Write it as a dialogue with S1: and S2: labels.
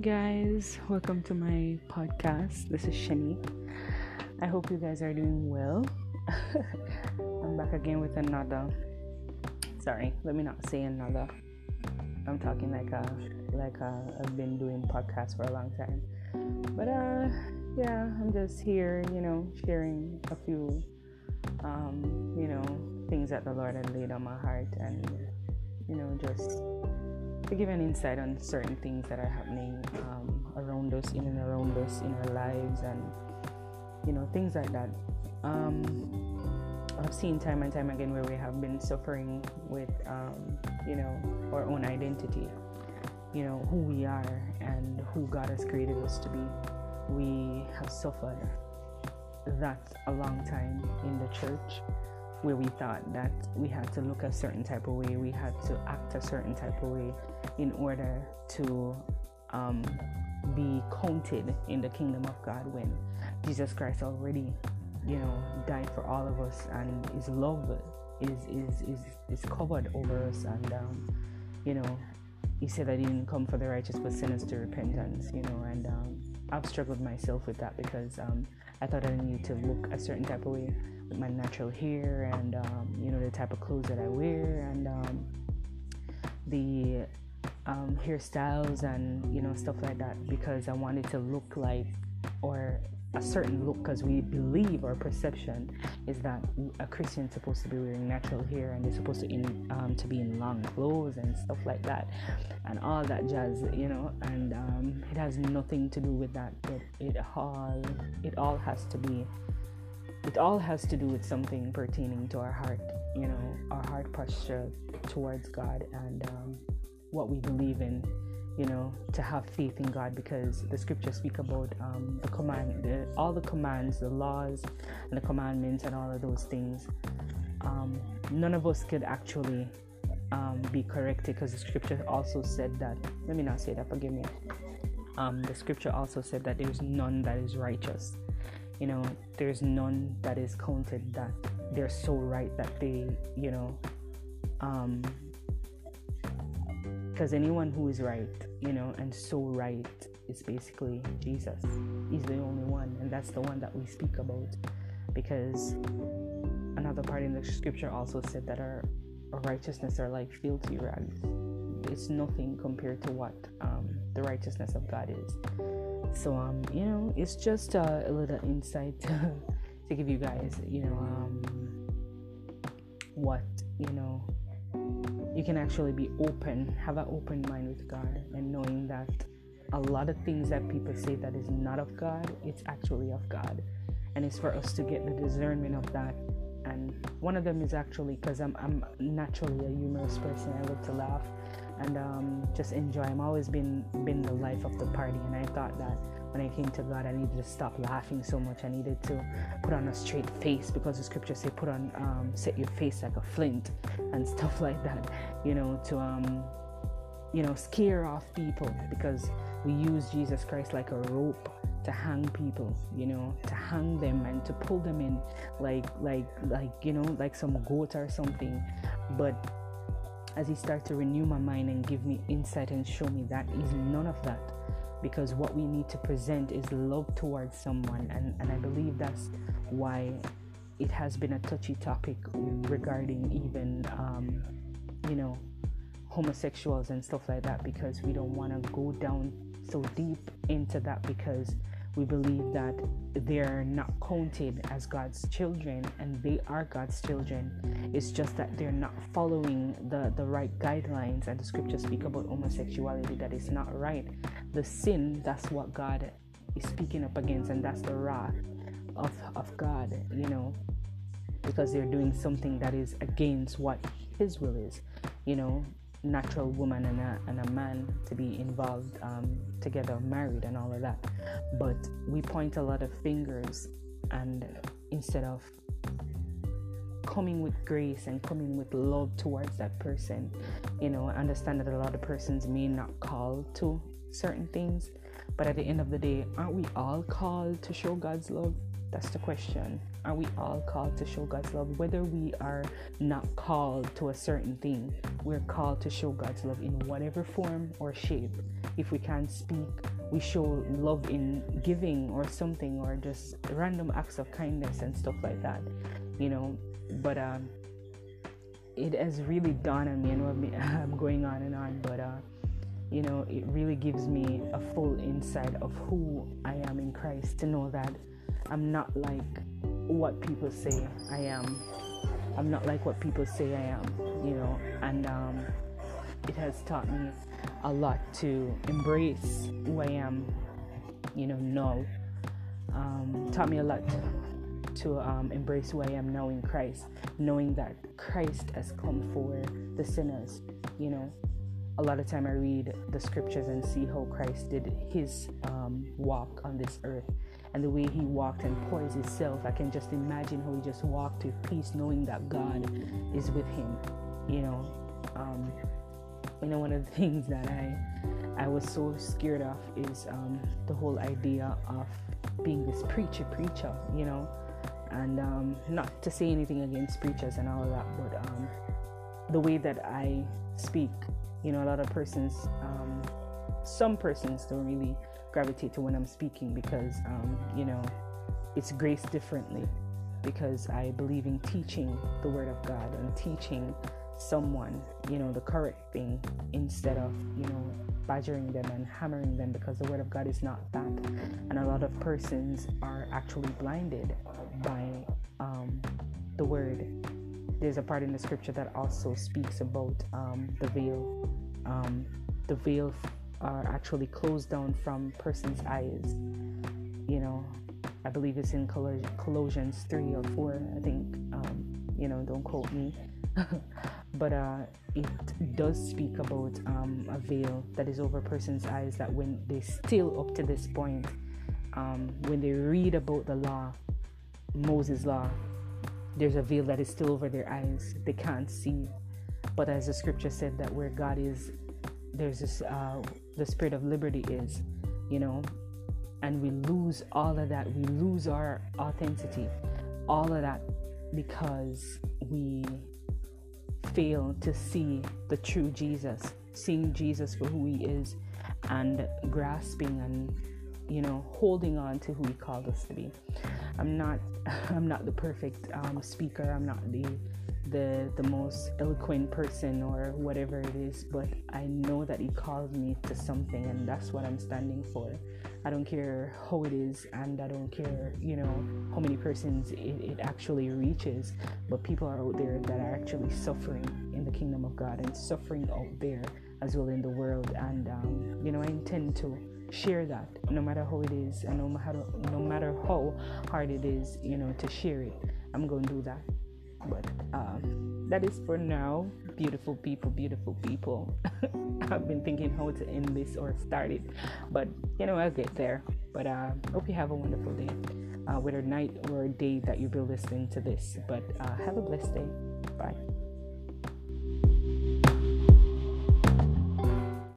S1: Guys, welcome to my podcast. This is Shani. I hope you guys are doing well. I'm back again with another. Sorry, let me not say another. I'm talking like a like a, I've been doing podcasts for a long time, but uh, yeah, I'm just here, you know, sharing a few, um, you know, things that the Lord had laid on my heart, and you know, just to give an insight on certain things that are happening um, around us, in and around us, in our lives, and you know, things like that. Um, I've seen time and time again where we have been suffering with, um, you know, our own identity, you know, who we are and who God has created us to be. We have suffered that a long time in the church where we thought that we had to look a certain type of way, we had to act a certain type of way in order to um, be counted in the kingdom of God when Jesus Christ already you know, died for all of us, and His love is is is is covered over us. And um, you know, He said that He didn't come for the righteous but sinners to repentance. You know, and um, I've struggled myself with that because um, I thought I needed to look a certain type of way with my natural hair and um, you know the type of clothes that I wear and um, the um, hairstyles and you know stuff like that because I wanted to look like or a certain look because we believe our perception is that a Christian is supposed to be wearing natural hair and they're supposed to in um, to be in long clothes and stuff like that and all that jazz you know and um, it has nothing to do with that. It, it all it all has to be it all has to do with something pertaining to our heart you know our heart posture towards God and um, what we believe in you know, to have faith in God because the scriptures speak about um, the command, the, all the commands, the laws, and the commandments, and all of those things. Um, none of us could actually um, be corrected because the scripture also said that. Let me not say that. Forgive me. Um, the scripture also said that there's none that is righteous. You know, there's none that is counted that they're so right that they, you know, um, because anyone who is right, you know, and so right is basically Jesus. He's the only one, and that's the one that we speak about. Because another part in the scripture also said that our, our righteousness are like filthy rags. It's nothing compared to what um, the righteousness of God is. So, um, you know, it's just uh, a little insight to, to give you guys, you know, um, what, you know, you can actually be open, have an open mind with God, and knowing that a lot of things that people say that is not of God, it's actually of God. And it's for us to get the discernment of that. And one of them is actually because I'm, I'm naturally a humorous person, I love to laugh and um, just enjoy. I'm always been been the life of the party, and I thought that when I came to God, I needed to stop laughing so much. I needed to put on a straight face because the scriptures say, "Put on, um, set your face like a flint," and stuff like that. You know, to um, you know, scare off people because we use Jesus Christ like a rope to hang people, you know, to hang them and to pull them in like like like you know, like some goat or something. But as he starts to renew my mind and give me insight and show me that is none of that because what we need to present is love towards someone and, and i believe that's why it has been a touchy topic regarding even um, you know homosexuals and stuff like that because we don't want to go down so deep into that because we believe that they're not counted as God's children and they are God's children. It's just that they're not following the, the right guidelines and the scriptures speak about homosexuality that is not right. The sin, that's what God is speaking up against and that's the wrath of, of God, you know, because they're doing something that is against what his will is, you know, natural woman and a, and a man to be involved um, together, married, and all of that. But we point a lot of fingers, and instead of coming with grace and coming with love towards that person, you know, understand that a lot of persons may not call to certain things, But at the end of the day, aren't we all called to show God's love? That's the question. Are we all called to show God's love? Whether we are not called to a certain thing, we're called to show God's love in whatever form or shape. If we can't speak, we show love in giving or something, or just random acts of kindness and stuff like that, you know. But um, it has really dawned on me, and I'm going on and on, but uh, you know, it really gives me a full insight of who I am in Christ to know that I'm not like what people say I am. I'm not like what people say I am, you know, and um, it has taught me a lot to embrace who I am, you know, now. Um, taught me a lot to um, embrace who I am knowing Christ, knowing that Christ has come for the sinners, you know. A lot of time I read the scriptures and see how Christ did his um, walk on this earth and the way he walked and poised himself. I can just imagine how he just walked with peace, knowing that God is with him. You know, um, you know, one of the things that I I was so scared of is um, the whole idea of being this preacher, preacher. You know, and um, not to say anything against preachers and all of that, but um, the way that I speak, you know, a lot of persons, um, some persons don't really gravitate to when I'm speaking because, um, you know, it's grace differently because I believe in teaching the Word of God and teaching someone, you know, the correct thing instead of, you know, badgering them and hammering them because the Word of God is not that. And a lot of persons are actually blinded by um, the Word. There's a part in the scripture that also speaks about um, the veil. Um, the veil are actually closed down from person's eyes. You know, I believe it's in Colossians 3 or 4. I think, um, you know, don't quote me. but uh, it does speak about um, a veil that is over a person's eyes that when they still up to this point, um, when they read about the law, Moses' law, there's a veil that is still over their eyes. They can't see. But as the scripture said, that where God is, there's this uh, the spirit of liberty is, you know, and we lose all of that. We lose our authenticity, all of that because we fail to see the true Jesus, seeing Jesus for who he is, and grasping and you know holding on to who he called us to be. I'm not I'm not the perfect um, speaker. I'm not the the the most eloquent person or whatever it is but i know that he called me to something and that's what i'm standing for. I don't care how it is and i don't care you know how many persons it, it actually reaches but people are out there that are actually suffering in the kingdom of god and suffering out there as well in the world. And um, you know i intend to share that no matter how it is and no matter no matter how hard it is you know to share it. I'm going to do that but um, that is for now. Beautiful people, beautiful people. I've been thinking how to end this or start it, but you know, I'll get there. But uh, hope you have a wonderful day, uh, whether night or day that you'll be listening to this. But uh, have a blessed day. Bye.